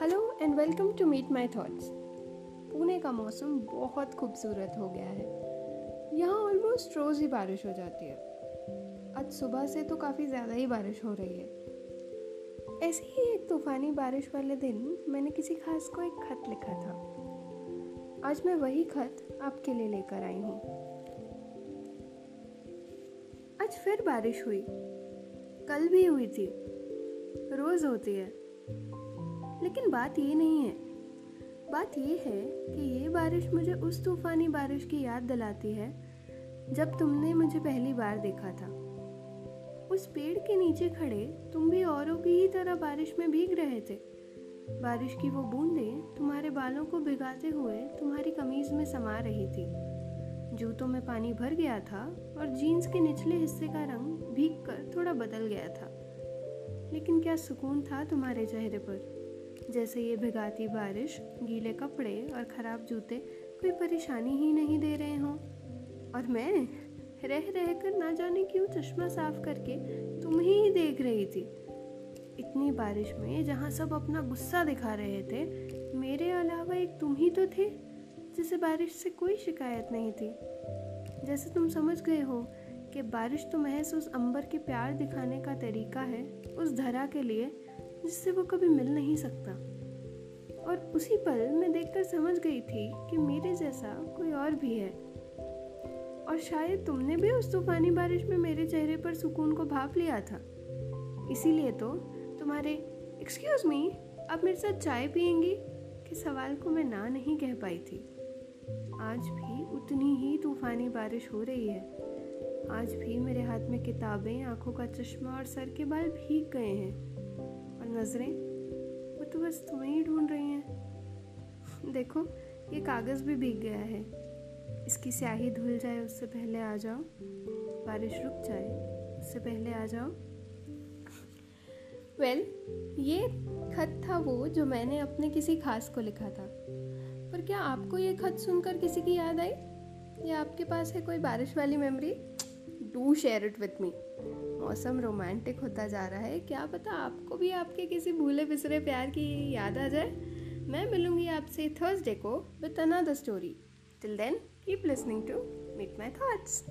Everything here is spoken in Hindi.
Welcome to meet my thoughts Pune का मौसम बहुत खूबसूरत हो गया है। यहाँ ऑलमोस्ट रोज़ ही बारिश हो जाती है। आज सुबह से तो काफ़ी ज़्यादा ही बारिश हो रही है। ऐसी ही एक तूफ़ानी बारिश वाले दिन मैंने किसी खास को एक खत लिखा था। आज मैं वही खत आपके लिए लेकर आई हूँ। आज फिर बारिश हुई। कल भी हुई थी। रोज़ होती है। लेकिन बात ये नहीं है। बात ये है कि ये बारिश मुझे उस तूफानी बारिश की याद दिलाती है, जब तुमने मुझे पहली बार देखा था। उस पेड़ के नीचे खड़े तुम भी औरों की ही तरह बारिश में भीग रहे थे। बारिश की वो बूंदें तुम्हारे बालों को भिगाते हुए तुम्हारी कमीज में समा रही थी। जूतों में पानी भर गया था और जीन्स के निचले हिस्से का रंग भीग कर थोड़ा बदल गया था। लेकिन क्या सुकून था तुम्हारे चेहरे पर? जैसे ये भिगाती बारिश, गीले कपड़े और ख़राब जूते कोई परेशानी ही नहीं दे रहे हों। और मैं रह रह कर ना जाने क्यों चश्मा साफ़ करके तुम ही देख रही थी? इतनी बारिश में जहाँ सब अपना गुस्सा दिखा रहे थे, मेरे अलावा एक तुम ही तो थे, जिसे बारिश से कोई शिकायत नहीं थी। जैसे तुम समझ गए हो कि बारिश तो महज उस अंबर के प्यार दिखाने का तरीका है, उस धरा के लिए जिससे वो कभी मिल नहीं सकता। और उसी पल मैं देखकर समझ गई थी कि मेरे जैसा कोई और भी है। और शायद तुमने भी उस तूफानी बारिश में मेरे चेहरे पर सुकून को भाप लिया था। इसीलिए तो तुम्हारे एक्सक्यूज मी आप मेरे साथ चाय पियेंगी? कि सवाल को मैं ना नहीं कह पाई थी। आज भी उतनी ही तूफानी बारिश हो रही है। आज भी मेरे हाथ में किताबें, आँखों का चश्मा और सर के बाल भीग गए हैं। नज़रें वो तो बस तुम्हें ही ढूंढ रही हैं। देखो ये कागज़ भी भीग गया है। इसकी स्याही धुल जाए उससे पहले आ जाओ। बारिश रुक जाए उससे पहले आ जाओ। वेल well, ये खत था वो जो मैंने अपने किसी खास को लिखा था। पर क्या आपको ये खत सुनकर किसी की याद आई? या आपके पास है कोई बारिश वाली memory do share it with me मौसम रोमांटिक होता जा रहा है। क्या पता आपको भी आपके किसी भूले बिसरे प्यार की याद आ जाए। मैं मिलूँगी आपसे थर्सडे को with another story till then keep listening to meet my thoughts